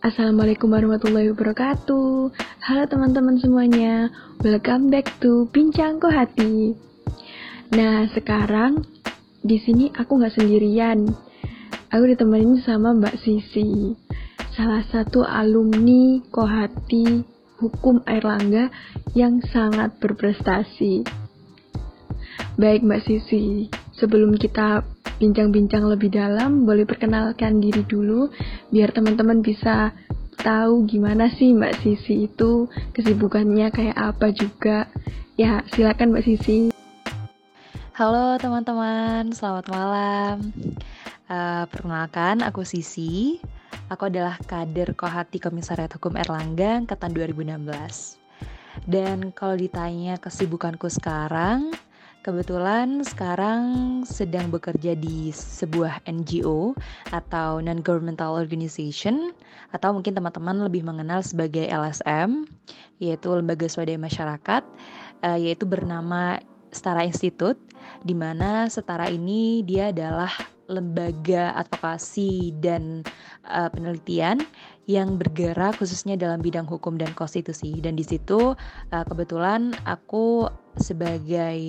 Assalamualaikum warahmatullahi wabarakatuh. Halo teman-teman semuanya, welcome back to Bincang Hati. Nah, sekarang di sini aku nggak sendirian. Aku ditemenin sama Mbak Sisi, salah satu alumni Kohati Hukum Airlangga yang sangat berprestasi. Baik Mbak Sisi, sebelum kita bincang-bincang lebih dalam, boleh perkenalkan diri dulu biar teman-teman bisa tahu gimana sih Mbak Sisi itu kesibukannya kayak apa juga. Ya, silakan Mbak Sisi. Halo teman-teman, selamat malam. Uh, perkenalkan, aku Sisi. Aku adalah kader Kohati Komisariat Hukum Erlangga angkatan 2016. Dan kalau ditanya kesibukanku sekarang, Kebetulan sekarang sedang bekerja di sebuah NGO atau non-governmental organization atau mungkin teman-teman lebih mengenal sebagai LSM yaitu lembaga swadaya masyarakat uh, yaitu bernama Setara Institute di mana Setara ini dia adalah lembaga advokasi dan uh, penelitian yang bergerak khususnya dalam bidang hukum dan konstitusi. Dan di situ uh, kebetulan aku sebagai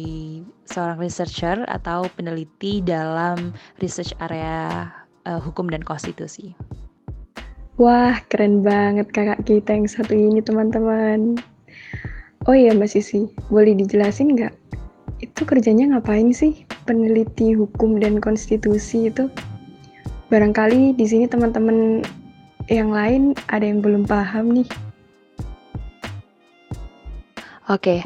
seorang researcher atau peneliti dalam research area uh, hukum dan konstitusi. Wah, keren banget kakak kita yang satu ini teman-teman. Oh iya Mbak Sisi, boleh dijelasin nggak? Itu kerjanya ngapain sih peneliti hukum dan konstitusi itu? Barangkali di sini teman-teman yang lain ada yang belum paham nih. Oke,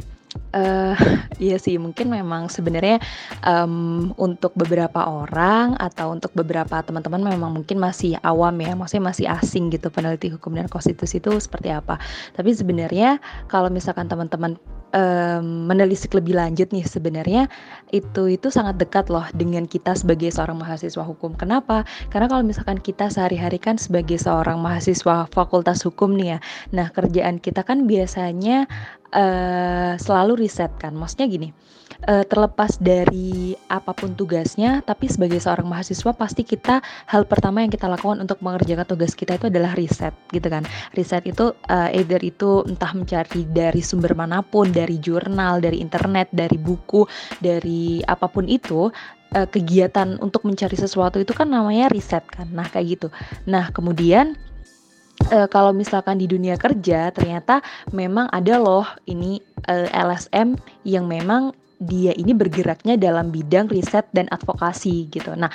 uh, iya sih mungkin memang sebenarnya um, untuk beberapa orang atau untuk beberapa teman-teman memang mungkin masih awam ya, maksudnya masih asing gitu peneliti hukum dan konstitusi itu seperti apa. Tapi sebenarnya kalau misalkan teman-teman um, menelisik lebih lanjut nih sebenarnya itu itu sangat dekat loh dengan kita sebagai seorang mahasiswa hukum. Kenapa? Karena kalau misalkan kita sehari-hari kan sebagai seorang mahasiswa fakultas hukum nih ya. Nah, kerjaan kita kan biasanya uh, selalu riset kan. Maksudnya gini, uh, terlepas dari apa pun tugasnya, tapi sebagai seorang mahasiswa pasti kita hal pertama yang kita lakukan untuk mengerjakan tugas kita itu adalah riset, gitu kan. Riset itu uh, either itu entah mencari dari sumber mana pun, dari jurnal, dari internet, dari buku, dari apa pun itu uh, kegiatan untuk mencari sesuatu itu kan namanya riset kan. Nah, kayak gitu. Nah, kemudian uh, kalau misalkan di dunia kerja ternyata memang ada loh ini uh, LSM yang memang dia ini bergeraknya dalam bidang riset dan advokasi gitu. Nah,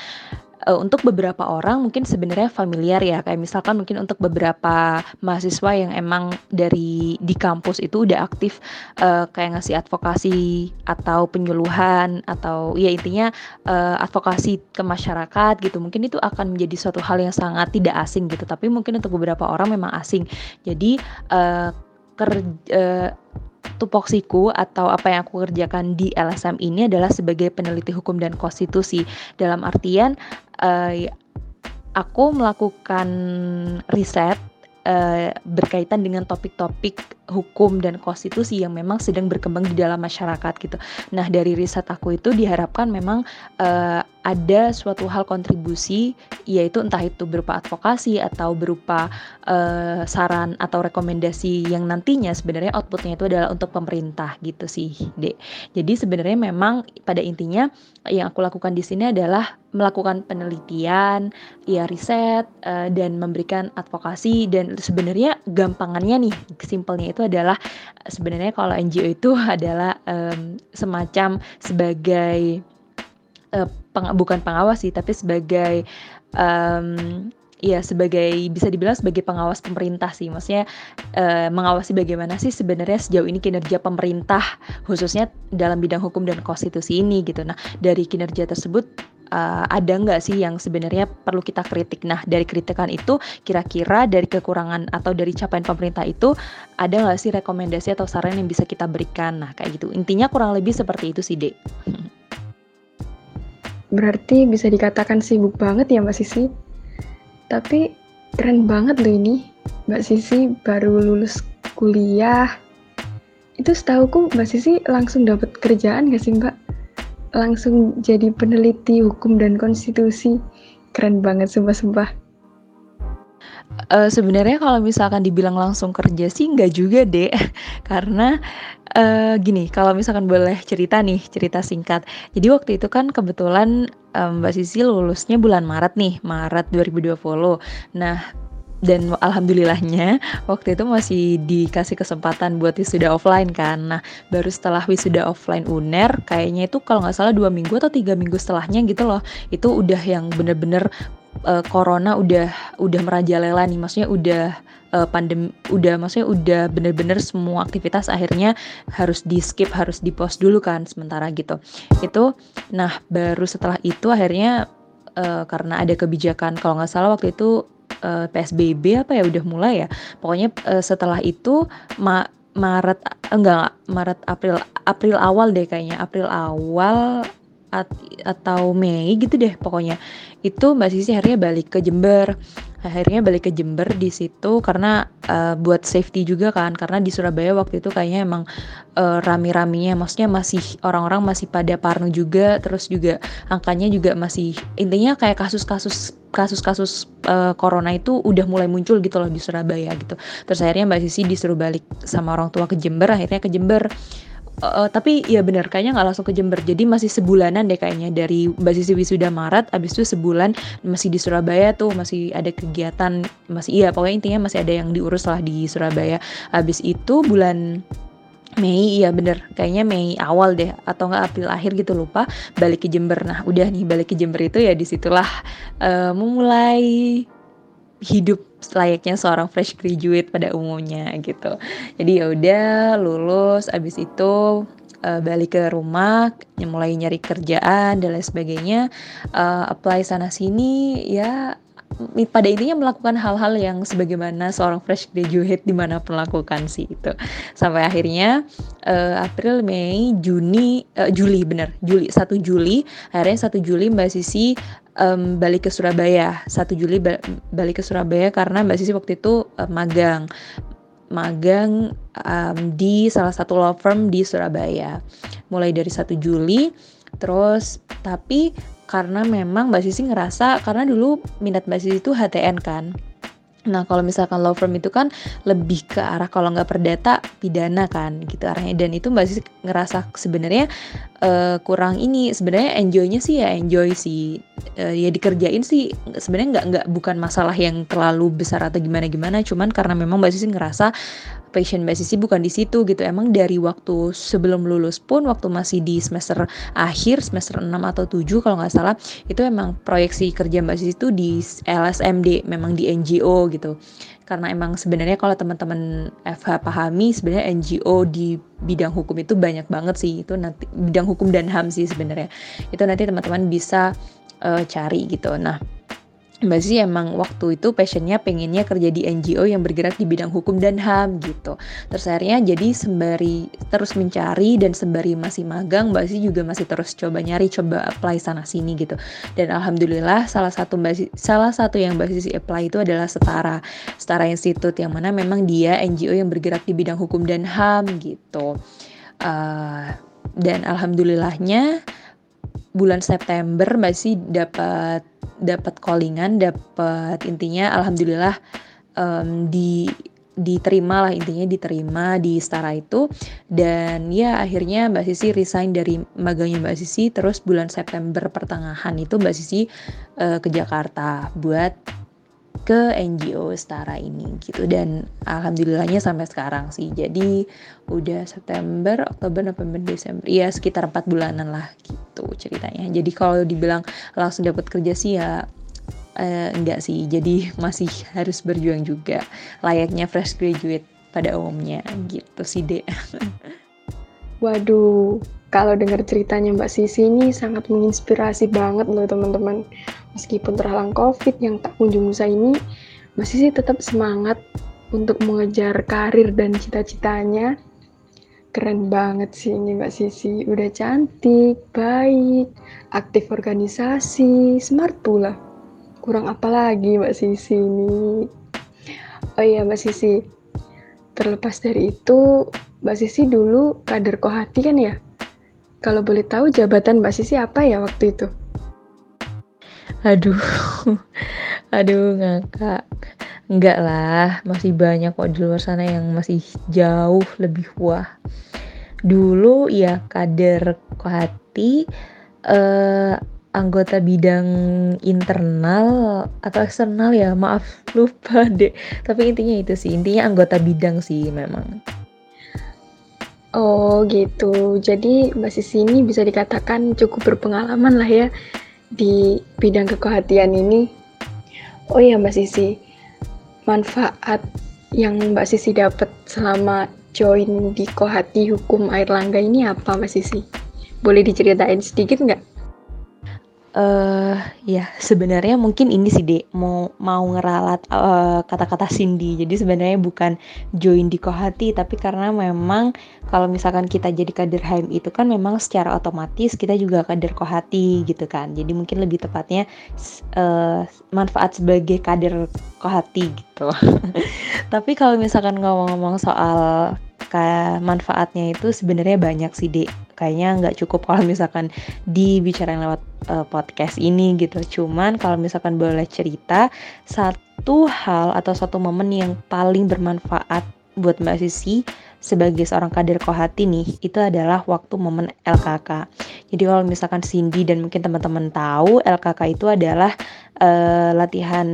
uh, untuk beberapa orang mungkin sebenarnya familiar ya. Kayak misalkan mungkin untuk beberapa mahasiswa yang emang dari di kampus itu udah aktif uh, kayak ngasih advokasi atau penyuluhan atau ya intinya uh, advokasi ke masyarakat gitu. Mungkin itu akan menjadi suatu hal yang sangat tidak asing gitu. Tapi mungkin untuk beberapa orang memang asing. Jadi uh, kerja tupoksiku atau apa yang aku kerjakan di LSM ini adalah sebagai peneliti hukum dan konstitusi. Dalam artian uh, aku melakukan riset uh, berkaitan dengan topik-topik hukum dan konstitusi yang memang sedang berkembang di dalam masyarakat gitu. Nah dari riset aku itu diharapkan memang uh, ada suatu hal kontribusi yaitu entah itu berupa advokasi atau berupa uh, saran atau rekomendasi yang nantinya sebenarnya outputnya itu adalah untuk pemerintah gitu sih dek. Jadi sebenarnya memang pada intinya yang aku lakukan di sini adalah melakukan penelitian, ya riset uh, dan memberikan advokasi dan sebenarnya gampangannya nih simpelnya itu adalah sebenarnya kalau NGO itu adalah um, semacam sebagai uh, peng, bukan pengawas sih tapi sebagai um, ya sebagai bisa dibilang sebagai pengawas pemerintah sih maksudnya uh, mengawasi bagaimana sih sebenarnya sejauh ini kinerja pemerintah khususnya dalam bidang hukum dan konstitusi ini gitu nah dari kinerja tersebut uh, ada nggak sih yang sebenarnya perlu kita kritik? Nah, dari kritikan itu kira-kira dari kekurangan atau dari capaian pemerintah itu ada nggak sih rekomendasi atau saran yang bisa kita berikan? Nah, kayak gitu. Intinya kurang lebih seperti itu sih, Dek. Berarti bisa dikatakan sibuk banget ya Mbak Sisi. Tapi keren banget loh ini. Mbak Sisi baru lulus kuliah. Itu setahuku Mbak Sisi langsung dapat kerjaan gak sih Mbak? langsung jadi peneliti hukum dan konstitusi. Keren banget sumpah-sumpah. Uh, sebenarnya kalau misalkan dibilang langsung kerja sih nggak juga deh, karena uh, gini, kalau misalkan boleh cerita nih, cerita singkat. Jadi waktu itu kan kebetulan um, Mbak Sisi lulusnya bulan Maret nih, Maret 2020. Nah, dan alhamdulillahnya waktu itu masih dikasih kesempatan buat wisuda offline kan nah baru setelah wisuda offline uner kayaknya itu kalau nggak salah dua minggu atau tiga minggu setelahnya gitu loh itu udah yang bener-bener uh, corona udah udah merajalela nih. Maksudnya udah uh, pandemi udah maksudnya udah bener-bener semua aktivitas akhirnya harus di skip harus di post dulu kan sementara gitu. Itu nah baru setelah itu akhirnya uh, karena ada kebijakan kalau nggak salah waktu itu uh, PSBB apa ya udah mulai ya. Pokoknya uh, setelah itu ma Maret enggak Maret April April awal deh kayaknya. April awal at, atau Mei gitu deh pokoknya. Itu Mbak Sisi akhirnya balik ke Jember. Akhirnya balik ke Jember di situ karena uh, buat safety juga kan karena di Surabaya waktu itu kayaknya emang uh, rame-ramenya. Maksudnya masih orang-orang masih pada parno juga terus juga angkanya juga masih intinya kayak kasus-kasus kasus-kasus uh, corona itu udah mulai muncul gitu loh di Surabaya gitu. Terus akhirnya Mbak Sisi disuruh balik sama orang tua ke Jember akhirnya ke Jember uh, tapi ya benar kayaknya nggak langsung ke Jember. Jadi masih sebulanan deh kayaknya. Dari Mbak Sisi wisuda Maret abis itu sebulan masih di Surabaya tuh masih ada kegiatan masih iya pokoknya intinya masih ada yang diurus lah di Surabaya. Abis itu bulan Mei iya bener kayaknya Mei awal deh atau nggak April akhir gitu lupa. Balik ke Jember. Nah udah nih balik ke Jember itu ya di situlah uh, memulai hidup layaknya seorang fresh graduate pada umumnya gitu. Jadi ya udah lulus abis itu uh, balik ke rumah, mulai nyari kerjaan dan lain sebagainya, uh, apply sana sini ya pada intinya melakukan hal-hal yang sebagaimana seorang fresh graduate di mana pun lakukan sih itu sampai akhirnya uh, April Mei Juni uh, Juli bener Juli 1 Juli akhirnya 1 Juli Mbak Sisi um, balik ke Surabaya. 1 Juli ba balik ke Surabaya karena Mbak Sisi waktu itu uh, magang. Magang um, di salah satu law firm di Surabaya. Mulai dari 1 Juli terus tapi karena memang Mbak Sisi ngerasa karena dulu minat Mbak Sisi itu HTN kan. Nah, kalau misalkan law firm itu kan lebih ke arah kalau nggak perdata pidana kan gitu arahnya. Dan itu Mbak Sisi ngerasa sebenarnya uh, kurang ini. Sebenarnya enjoynya sih ya enjoy sih. Uh, ya dikerjain sih. Sebenarnya nggak nggak bukan masalah yang terlalu besar atau gimana gimana cuman karena memang Mbak Sisi ngerasa passion Mbak Sisi bukan di situ gitu. Emang dari waktu sebelum lulus pun waktu masih di semester akhir semester 6 atau 7 kalau nggak salah itu emang proyeksi kerja Mbak Sisi itu di LSMD memang di NGO gitu. Karena emang sebenarnya kalau teman-teman FH pahami sebenarnya NGO di bidang hukum itu banyak banget sih. Itu nanti bidang hukum dan HAM sih sebenarnya. Itu nanti teman-teman bisa uh, cari gitu. Nah, Mbak Sisi emang waktu itu passionnya pengennya kerja di NGO yang bergerak di bidang hukum dan HAM gitu. Terus akhirnya jadi sembari terus mencari dan sembari masih magang Mbak Sisi juga masih terus coba nyari, coba apply sana sini gitu. Dan alhamdulillah salah satu Mbak Sisi, salah satu yang Mbak Sisi apply itu adalah Setara. Setara Institute yang mana memang dia NGO yang bergerak di bidang hukum dan HAM gitu. Uh, dan alhamdulillahnya bulan September Mbak Sisi dapat dapat callingan dapat intinya alhamdulillah um, di diterima lah intinya diterima di Stara itu. Dan ya akhirnya Mbak Sisi resign dari magangnya Mbak Sisi terus bulan September pertengahan itu Mbak Sisi uh, ke Jakarta buat ke NGO Setara ini gitu. Dan alhamdulillahnya sampai sekarang sih. Jadi udah September Oktober November Desember. Ya sekitar empat bulanan lah gitu ceritanya. Jadi kalau dibilang langsung dapat kerja sih ya eh, enggak sih. Jadi masih harus berjuang juga. Layaknya fresh graduate pada umumnya gitu sih deh waduh kalau dengar ceritanya Mbak Sisi ini sangat menginspirasi banget loh teman-teman. Meskipun terhalang COVID yang tak kunjung usai ini, Mbak Sisi tetap semangat untuk mengejar karir dan cita-citanya. Keren banget sih ini Mbak Sisi, udah cantik, baik, aktif organisasi, smart pula. Kurang apa lagi Mbak Sisi ini? Oh iya Mbak Sisi, terlepas dari itu, Mbak Sisi dulu kader Kohati kan ya? Kalau boleh tahu jabatan Mbak Sisi apa ya waktu itu? Aduh, aduh ngakak. Enggak lah, masih banyak kok di luar sana yang masih jauh lebih wah. Dulu ya kader Kohati eh, anggota bidang internal atau eksternal ya, maaf lupa deh. Tapi intinya itu sih, intinya anggota bidang sih memang. Oh gitu, jadi Mbak Sisi ini bisa dikatakan cukup berpengalaman lah ya di bidang kekohatian ini. Oh iya Mbak Sisi, manfaat yang Mbak Sisi dapat selama join di Kohati Hukum Air Langga ini apa Mbak Sisi? Boleh diceritain sedikit nggak? Uh, ya sebenarnya mungkin ini sih Dek, mau mau ngeralat, uh, kata-kata Cindy. Jadi sebenarnya bukan join di Kohati, tapi karena memang kalau misalkan kita jadi kader HM itu kan memang secara otomatis kita juga kader Kohati gitu kan. Jadi mungkin lebih tepatnya, uh, manfaat sebagai kader Kohati gitu. Tapi kalau misalkan ngomong-ngomong soal manfaatnya itu sebenarnya banyak sih Dek. Kayaknya nggak cukup kalau misalkan dibicarain lewat uh, podcast ini gitu. Cuman kalau misalkan boleh cerita satu hal atau satu momen yang paling bermanfaat buat Mbak Sisi sebagai seorang kader kohati nih itu adalah waktu momen LKK. Jadi kalau misalkan Cindy dan mungkin teman-teman tahu LKK itu adalah uh, latihan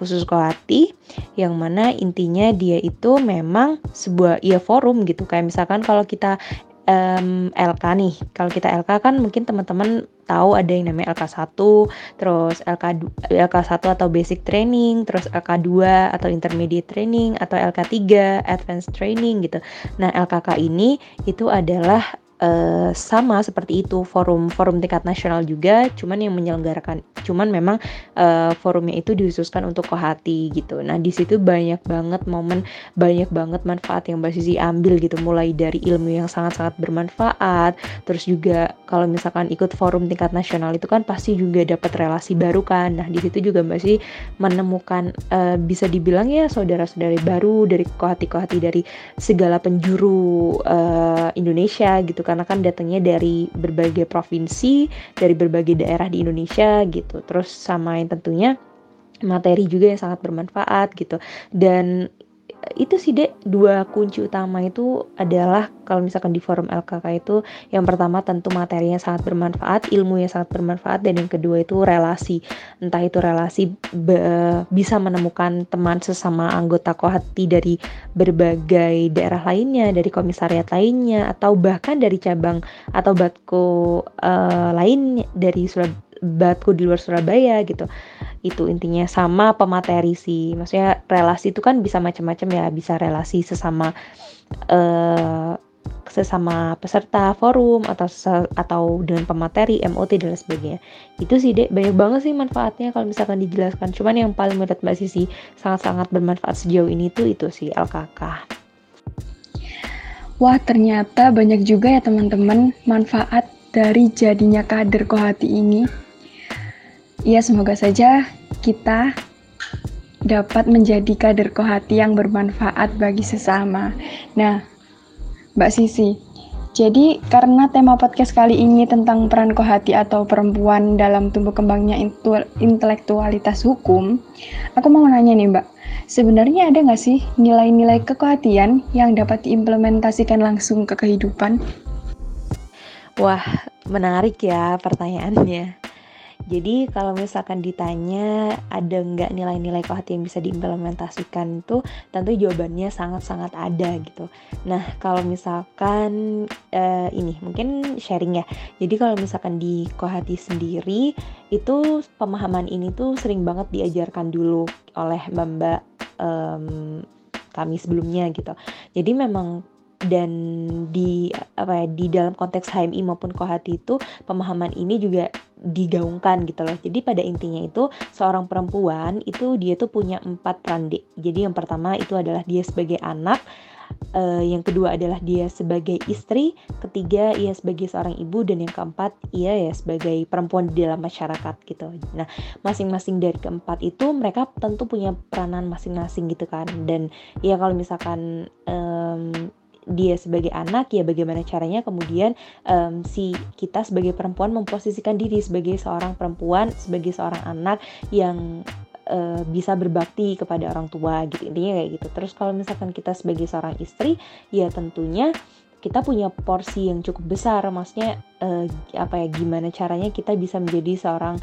khusus kohati yang mana intinya dia itu memang sebuah ya forum gitu kayak misalkan kalau kita um, LK nih. Kalau kita LK kan mungkin teman-teman tahu ada yang namanya LK1, terus LK LK1 atau basic training, terus LK2 atau intermediate training atau LK3 advanced training gitu. Nah, LKK ini itu adalah uh, sama seperti itu forum forum tingkat nasional juga cuman yang menyelenggarakan cuman memang uh, forumnya itu dikhususkan untuk kohati gitu. Nah di situ banyak banget momen banyak banget manfaat yang Mbak ambil gitu mulai dari ilmu yang sangat-sangat bermanfaat terus juga kalau misalkan ikut forum tingkat nasional itu kan pasti juga dapat relasi baru kan. Nah di situ juga Mbak Sisi menemukan uh, bisa dibilang ya saudara-saudari baru dari kohati-kohati dari segala penjuru uh, Indonesia gitu karena kan datangnya dari berbagai provinsi, dari berbagai daerah di Indonesia gitu. Terus sama yang tentunya materi juga yang sangat bermanfaat gitu. Dan itu sih dek. Dua kunci utama itu adalah kalau misalkan di forum LKK itu yang pertama tentu materinya sangat bermanfaat ilmu yang sangat bermanfaat dan yang kedua itu relasi. Entah itu relasi be, bisa menemukan teman sesama anggota kohati dari berbagai daerah lainnya dari komisariat lainnya atau bahkan dari cabang atau batko uh, lain dari batku di luar Surabaya gitu. Itu intinya sama pemateri sih. Maksudnya relasi itu kan bisa macam-macam ya. Bisa relasi sesama uh, sesama peserta forum atau atau dengan pemateri MOT dan lain sebagainya. Itu sih dek. Banyak banget sih manfaatnya kalau misalkan dijelaskan. Cuman yang paling menurut mbak Sisi sangat-sangat bermanfaat sejauh ini tuh itu sih LKK Wah ternyata banyak juga ya teman-teman manfaat dari jadinya kader kohati ini Ya, semoga saja kita dapat menjadi kader kohati yang bermanfaat bagi sesama. Nah, Mbak Sisi, jadi karena tema podcast kali ini tentang peran kohati atau perempuan dalam tumbuh kembangnya intelektualitas hukum, aku mau nanya nih Mbak, sebenarnya ada nggak sih nilai-nilai kekohatian yang dapat diimplementasikan langsung ke kehidupan? Wah, menarik ya pertanyaannya. Jadi kalau misalkan ditanya ada nggak nilai-nilai kohati yang bisa diimplementasikan itu tentu jawabannya sangat-sangat ada gitu. Nah kalau misalkan uh, ini mungkin sharing ya. Jadi kalau misalkan di kohati sendiri itu pemahaman ini tuh sering banget diajarkan dulu oleh mbak-mbak um, kami sebelumnya gitu. Jadi memang dan di apa ya di dalam konteks HMI maupun Kohati itu pemahaman ini juga digaungkan gitu loh. Jadi pada intinya itu seorang perempuan itu dia tuh punya empat peran Jadi yang pertama itu adalah dia sebagai anak, uh, yang kedua adalah dia sebagai istri, ketiga ia sebagai seorang ibu dan yang keempat ia ya sebagai perempuan di dalam masyarakat gitu. Nah, masing-masing dari keempat itu mereka tentu punya peranan masing-masing gitu kan. Dan ya kalau misalkan um, dia sebagai anak ya bagaimana caranya kemudian um, si kita sebagai perempuan memposisikan diri sebagai seorang perempuan sebagai seorang anak yang uh, bisa berbakti kepada orang tua gitu intinya kayak gitu. Terus kalau misalkan kita sebagai seorang istri ya tentunya kita punya porsi yang cukup besar. Maksudnya uh, apa ya gimana caranya kita bisa menjadi seorang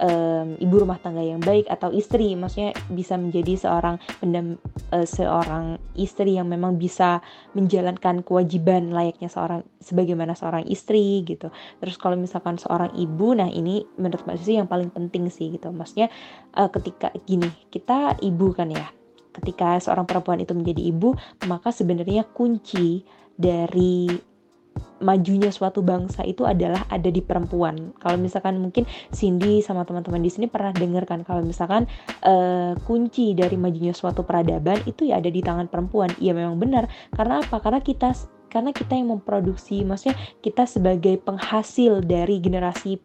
um, ibu rumah tangga yang baik atau istri. Maksudnya bisa menjadi seorang pendam uh, seorang istri yang memang bisa menjalankan kewajiban layaknya seorang sebagaimana seorang istri gitu. Terus kalau misalkan seorang ibu nah ini menurut mbak Susi yang paling penting sih gitu. Maksudnya uh, ketika gini kita ibu kan ya. Ketika seorang perempuan itu menjadi ibu maka sebenarnya kunci dari majunya suatu bangsa itu adalah ada di perempuan. Kalau misalkan mungkin Cindy sama teman-teman di sini pernah dengar kan kalau misalkan uh, kunci dari majunya suatu peradaban itu ya ada di tangan perempuan. Iya memang benar. Karena apa? Karena kita karena kita yang memproduksi, maksudnya kita sebagai penghasil dari generasi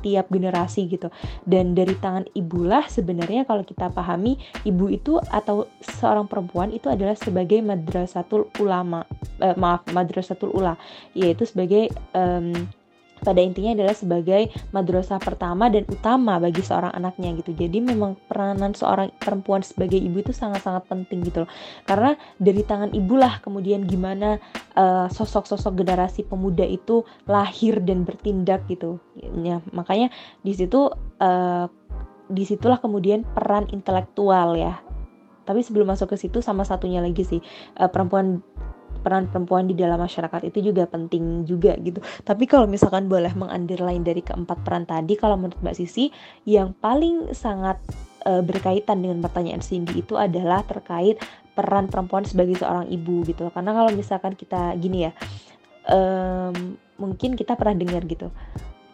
tiap generasi gitu. Dan dari tangan ibulah sebenarnya kalau kita pahami ibu itu atau seorang perempuan itu adalah sebagai madrasatul ulama eh, maaf madrasatul ula yaitu sebagai um, pada intinya adalah sebagai madrasah pertama dan utama bagi seorang anaknya gitu. Jadi memang peranan seorang perempuan sebagai ibu itu sangat-sangat penting gitu loh. Karena dari tangan ibulah kemudian gimana eh, sosok-sosok uh, generasi pemuda itu lahir dan bertindak gitu. Ya, makanya di situ uh, di situlah kemudian peran intelektual ya. Tapi sebelum masuk ke situ sama satunya lagi sih uh, perempuan peran perempuan di dalam masyarakat itu juga penting juga gitu. Tapi kalau misalkan boleh mengunderline dari keempat peran tadi, kalau menurut Mbak Sisi, yang paling sangat e, berkaitan dengan pertanyaan Cindy itu adalah terkait peran perempuan sebagai seorang ibu gitu. Karena kalau misalkan kita gini ya, um, mungkin kita pernah dengar gitu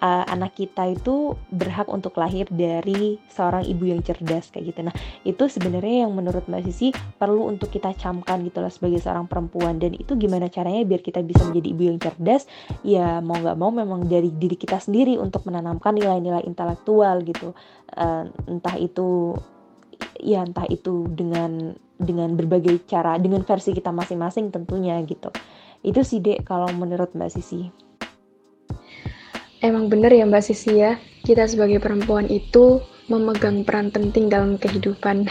uh, anak kita itu berhak untuk lahir dari seorang ibu yang cerdas kayak gitu. Nah, itu sebenarnya yang menurut Mbak Sisi perlu untuk kita camkan gitu lah sebagai seorang perempuan dan itu gimana caranya biar kita bisa menjadi ibu yang cerdas? Ya mau nggak mau memang dari diri kita sendiri untuk menanamkan nilai-nilai intelektual gitu. Uh, entah itu ya entah itu dengan dengan berbagai cara dengan versi kita masing-masing tentunya gitu. Itu sih Dek kalau menurut Mbak Sisi. Emang benar ya Mbak Sisi ya, kita sebagai perempuan itu memegang peran penting dalam kehidupan.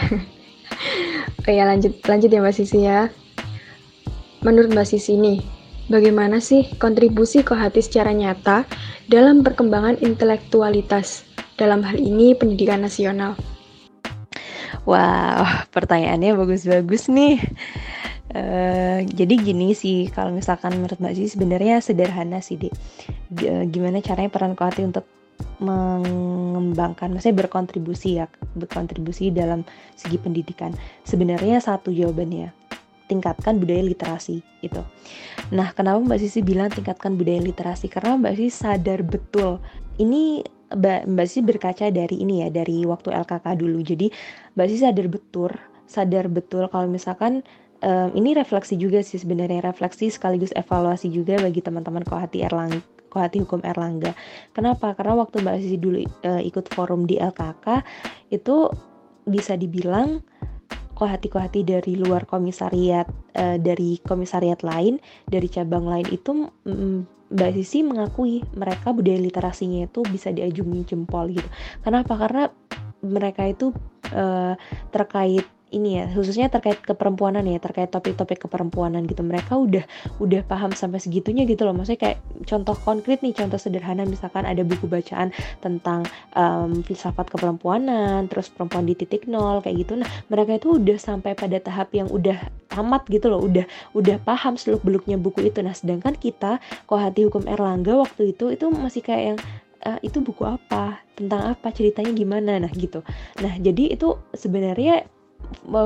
Oke ya lanjut lanjut ya Mbak Sisi ya. Menurut Mbak Sisi nih, bagaimana sih kontribusi Kohati secara nyata dalam perkembangan intelektualitas dalam hal ini pendidikan nasional? Wow, pertanyaannya bagus-bagus nih. Uh, jadi gini sih kalau misalkan menurut Mbak Sisi sebenarnya sederhana sih deh gimana caranya peran Kohati untuk mengembangkan maksudnya berkontribusi ya berkontribusi dalam segi pendidikan. Sebenarnya satu jawabannya tingkatkan budaya literasi itu nah kenapa Mbak Sisi bilang tingkatkan budaya literasi? Karena Mbak Sisi sadar betul. Ini Mbak, Mbak Sisi berkaca dari ini ya dari waktu LKK dulu. Jadi Mbak Sisi sadar betul sadar betul kalau misalkan um, ini refleksi juga sih sebenarnya refleksi sekaligus evaluasi juga bagi teman-teman Kohati Erlang Kohati Hukum Erlangga. Kenapa? Karena waktu Mbak Sisi dulu uh, ikut forum di LKK itu bisa dibilang kohati-kohati dari luar komisariat uh, dari komisariat lain dari cabang lain itu mm, Mbak Sisi mengakui mereka budaya literasinya itu bisa diajungi jempol gitu. Kenapa? Karena mereka itu uh, terkait ini ya khususnya terkait keperempuanan ya terkait topik-topik keperempuanan gitu. Mereka udah udah paham sampai segitunya gitu loh. Maksudnya kayak contoh konkret nih contoh sederhana misalkan ada buku bacaan tentang um, filsafat keperempuanan terus perempuan di titik nol kayak gitu. Nah mereka itu udah sampai pada tahap yang udah tamat gitu loh udah udah paham seluk beluknya buku itu. Nah sedangkan kita kohati hukum Erlangga waktu itu itu masih kayak yang uh, itu buku apa? Tentang apa? Ceritanya gimana? Nah gitu. Nah jadi itu sebenarnya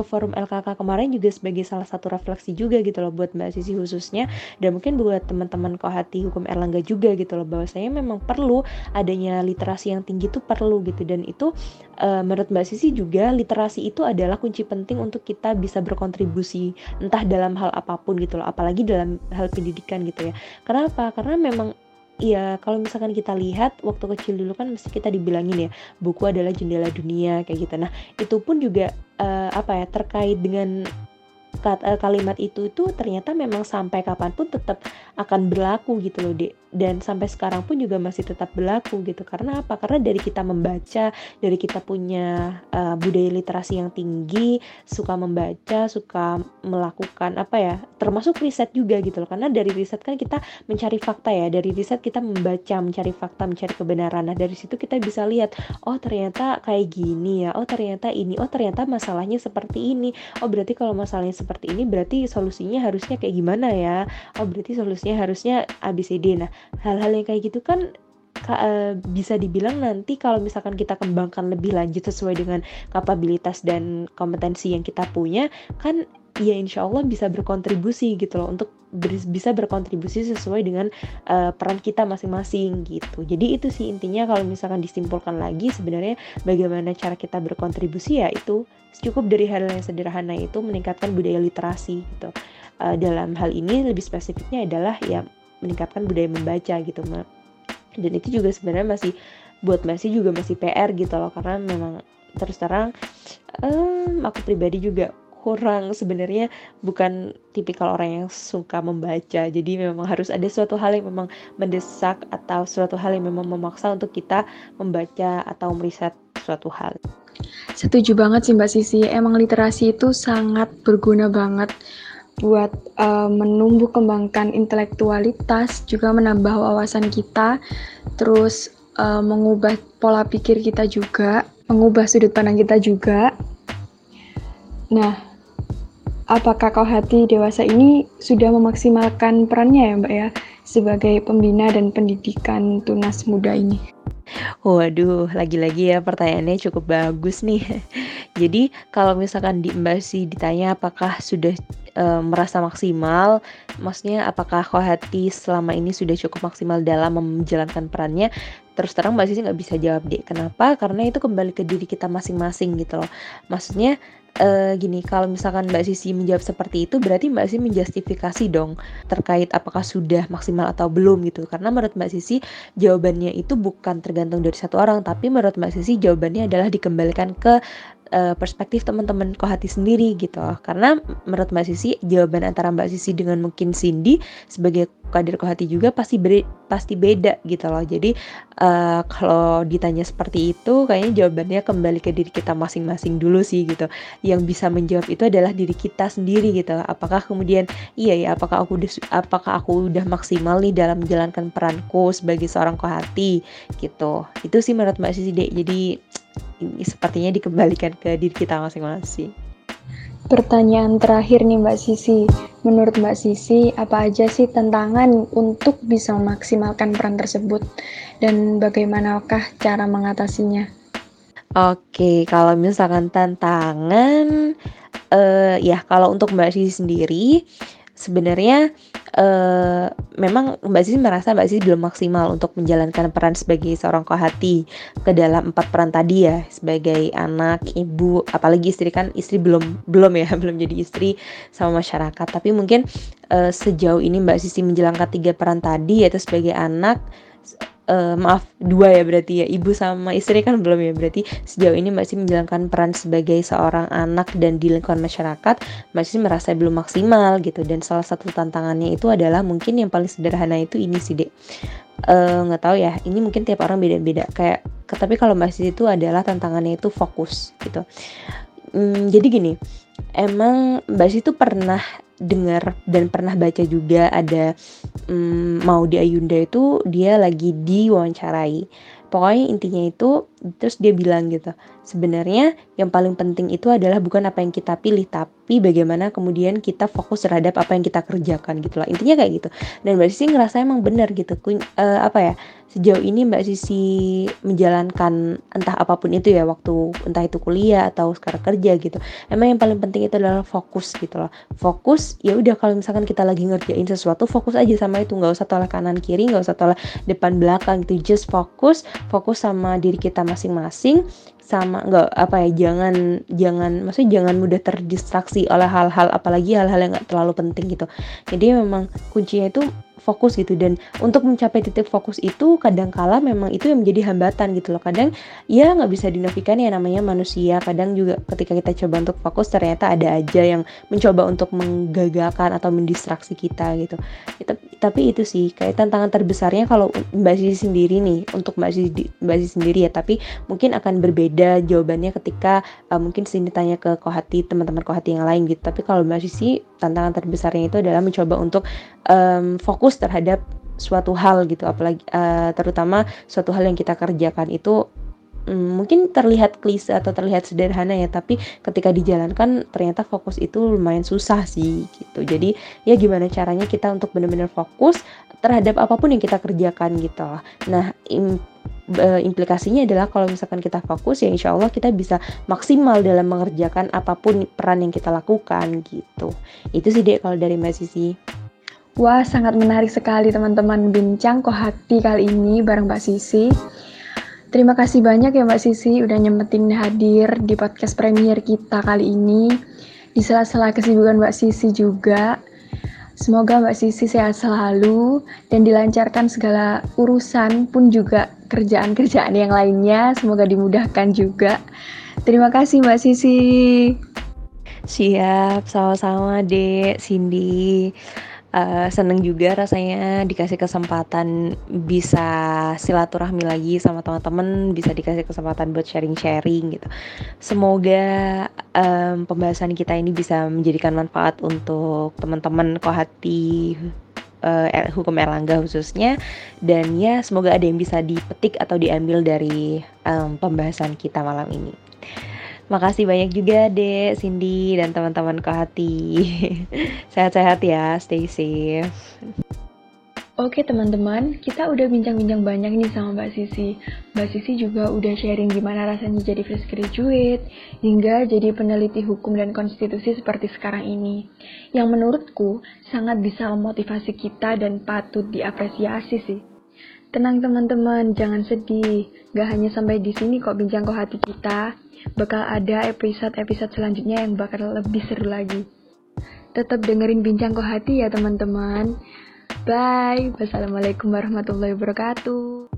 forum LKK kemarin juga sebagai salah satu refleksi juga gitu loh buat Mbak Sisi khususnya. Dan mungkin buat teman-teman kohati hukum Erlangga juga gitu loh bahwa saya memang perlu adanya literasi yang tinggi itu perlu gitu. Dan itu uh, menurut Mbak Sisi juga literasi itu adalah kunci penting untuk kita bisa berkontribusi entah dalam hal apa pun gitu loh apalagi dalam hal pendidikan gitu ya. Kenapa? Karena memang Iya, kalau misalkan kita lihat waktu kecil dulu kan mesti kita dibilangin ya, buku adalah jendela dunia kayak gitu. Nah, itu pun juga uh, apa ya terkait dengan kalimat itu itu ternyata memang sampai kapan pun tetap akan berlaku gitu loh dek dan sampai sekarang pun juga masih tetap berlaku gitu. Karena apa? Karena dari kita membaca dari kita punya uh, budaya literasi yang tinggi suka membaca suka melakukan apa ya termasuk riset juga gitu loh. Karena dari riset kan kita mencari fakta ya. Dari riset kita membaca mencari fakta mencari kebenaran. Nah dari situ kita bisa lihat oh ternyata kayak gini ya oh ternyata ini oh ternyata masalahnya seperti ini. Oh berarti kalau masalahnya seperti ini berarti solusinya harusnya kayak gimana ya? Oh berarti solusinya harusnya ABCD nah hal-hal yang kayak gitu kan uh, bisa dibilang nanti kalau misalkan kita kembangkan lebih lanjut sesuai dengan kapabilitas dan kompetensi yang kita punya kan ya insya Allah bisa berkontribusi gitu loh untuk ber, bisa berkontribusi sesuai dengan uh, peran kita masing-masing gitu. Jadi itu sih intinya kalau misalkan disimpulkan lagi sebenarnya bagaimana cara kita berkontribusi ya itu cukup dari hal yang sederhana itu meningkatkan budaya literasi gitu. Uh, dalam hal ini lebih spesifiknya adalah ya meningkatkan budaya membaca gitu dan itu juga sebenarnya masih buat masih juga masih PR gitu loh karena memang terus terang um, aku pribadi juga kurang. Sebenarnya bukan tipikal orang yang suka membaca. Jadi memang harus ada suatu hal yang memang mendesak atau suatu hal yang memang memaksa untuk kita membaca atau meriset suatu hal. Setuju banget sih mbak Sisi. Emang literasi itu sangat berguna banget buat uh, menumbuh kembangkan intelektualitas, juga menambah wawasan kita, terus uh, mengubah pola pikir kita juga, mengubah sudut pandang kita juga. Nah, apakah kau hati dewasa ini sudah memaksimalkan perannya ya Mbak ya sebagai pembina dan pendidikan tunas muda ini? Waduh, lagi-lagi ya pertanyaannya cukup bagus nih. Jadi kalau misalkan di Mbak sih ditanya apakah sudah e, merasa maksimal, maksudnya apakah hati selama ini sudah cukup maksimal dalam menjalankan perannya? Terus terang Mbak Sisi nggak bisa jawab deh. Kenapa? Karena itu kembali ke diri kita masing-masing gitu loh. Maksudnya uh, gini, kalau misalkan Mbak Sisi menjawab seperti itu, berarti Mbak Sisi menjustifikasi dong terkait apakah sudah maksimal atau belum gitu. Karena menurut Mbak Sisi jawabannya itu bukan tergantung dari satu orang, tapi menurut Mbak Sisi jawabannya adalah dikembalikan ke uh, perspektif teman-teman kohati sendiri gitu. Karena menurut Mbak Sisi jawaban antara Mbak Sisi dengan mungkin Cindy sebagai kader kohati juga pasti beri, pasti beda gitu loh. Jadi uh, kalau ditanya seperti itu kayaknya jawabannya kembali ke diri kita masing-masing dulu sih gitu. Yang bisa menjawab itu adalah diri kita sendiri gitu. Apakah kemudian iya ya apakah aku udah apakah aku udah maksimal nih dalam menjalankan peranku sebagai seorang kohati gitu. Itu sih menurut Mbak Sisi deh jadi sepertinya dikembalikan ke diri kita masing-masing. Pertanyaan terakhir nih Mbak Sisi, menurut Mbak Sisi apa aja sih tantangan untuk bisa memaksimalkan peran tersebut dan bagaimanakah cara mengatasinya? Oke, kalau misalkan tantangan, uh, ya kalau untuk Mbak Sisi sendiri, sebenarnya uh, memang Mbak Sisi merasa Mbak Sisi belum maksimal untuk menjalankan peran sebagai seorang kohati ke dalam empat peran tadi ya sebagai anak, ibu, apalagi istri kan istri belum belum ya belum jadi istri sama masyarakat. Tapi mungkin uh, sejauh ini Mbak Sisi menjalankan tiga peran tadi yaitu sebagai anak, uh, maaf dua ya berarti ya. Ibu sama istri kan belum ya berarti. Sejauh ini masih menjalankan peran sebagai seorang anak dan di lingkungan masyarakat masih merasa belum maksimal gitu. Dan salah satu tantangannya itu adalah mungkin yang paling sederhana itu ini sih dek. Eh, nggak uh, tahu ya ini mungkin tiap orang beda-beda. Kayak tapi kalau masih itu adalah tantangannya itu fokus gitu. Hmm, jadi gini emang Mbak itu pernah dengar dan pernah baca juga ada um, mau di Ayunda itu dia lagi diwawancarai pokoknya intinya itu terus dia bilang gitu sebenarnya yang paling penting itu adalah bukan apa yang kita pilih tapi bagaimana kemudian kita fokus terhadap apa yang kita kerjakan gitu lah intinya kayak gitu. Dan mbak Sisi ngerasa emang benar gitu uh, apa ya sejauh ini mbak Sisi menjalankan entah apa pun itu ya waktu entah itu kuliah atau sekarang kerja gitu emang yang paling penting itu adalah fokus gitu loh. Fokus ya udah kalau misalkan kita lagi ngerjain sesuatu fokus aja sama itu nggak usah tolak kanan kiri nggak usah tolak depan belakang gitu just fokus fokus sama diri kita masing-masing sama nggak apa ya jangan jangan maksudnya jangan mudah terdistraksi oleh hal-hal apalagi hal-hal yang nggak terlalu penting gitu. Jadi memang kuncinya itu fokus gitu dan untuk mencapai titik fokus itu kadang-kala memang itu yang menjadi hambatan gitu loh. Kadang ya nggak bisa dinafikan ya namanya manusia. Kadang juga ketika kita coba untuk fokus ternyata ada aja yang mencoba untuk menggagalkan atau mendistraksi kita gitu. Itu, tapi itu sih kayak tantangan terbesarnya kalau Mbak Sisi sendiri nih untuk Mbak Sisi, Mbak Sisi sendiri ya. Tapi mungkin akan berbeda jawabannya ketika uh, mungkin sini tanya ke kohati teman-teman kohati yang lain gitu. Tapi kalau Mbak Sisi tantangan terbesarnya itu adalah mencoba untuk um, fokus terhadap suatu hal gitu. Apalagi uh, terutama suatu hal yang kita kerjakan itu um, mungkin terlihat klise atau terlihat sederhana ya tapi ketika dijalankan ternyata fokus itu lumayan susah sih gitu. Jadi ya gimana caranya kita untuk benar-benar fokus terhadap apa pun yang kita kerjakan gitu nah im, implikasinya adalah kalau misalkan kita fokus ya insya Allah kita bisa maksimal dalam mengerjakan apa pun peran yang kita lakukan gitu. Itu sih dek kalau dari mbak Sisi. Wah, sangat menarik sekali teman-teman bincang hati kali ini bareng Mbak Sisi. Terima kasih banyak ya Mbak Sisi udah nyempetin hadir di podcast premier kita kali ini. Di sela-sela kesibukan Mbak Sisi juga. Semoga Mbak Sisi sehat selalu dan dilancarkan segala urusan pun juga kerjaan-kerjaan yang lainnya. Semoga dimudahkan juga. Terima kasih Mbak Sisi. Siap, sama-sama Dek, Cindy uh, seneng juga rasanya dikasih kesempatan bisa silaturahmi lagi sama teman-teman bisa dikasih kesempatan buat sharing-sharing gitu semoga um, pembahasan kita ini bisa menjadikan manfaat untuk teman-teman kohati uh, hukum Erlangga khususnya dan ya semoga ada yang bisa dipetik atau diambil dari um, pembahasan kita malam ini. Makasih banyak juga Dek, Cindy, dan teman-teman hati. Sehat-sehat ya, stay safe. Oke teman-teman, kita udah bincang-bincang banyak nih sama Mbak Sisi. Mbak Sisi juga udah sharing gimana rasanya jadi fresh graduate, hingga jadi peneliti hukum dan konstitusi seperti sekarang ini. Yang menurutku sangat bisa memotivasi kita dan patut diapresiasi sih. Tenang teman-teman, jangan sedih. Gak hanya sampai di sini kok bincang kok hati kita, bakal ada episode-episode selanjutnya yang bakal lebih seru lagi. Tetap dengerin bincang kok hati ya teman-teman. Bye. Wassalamualaikum warahmatullahi wabarakatuh.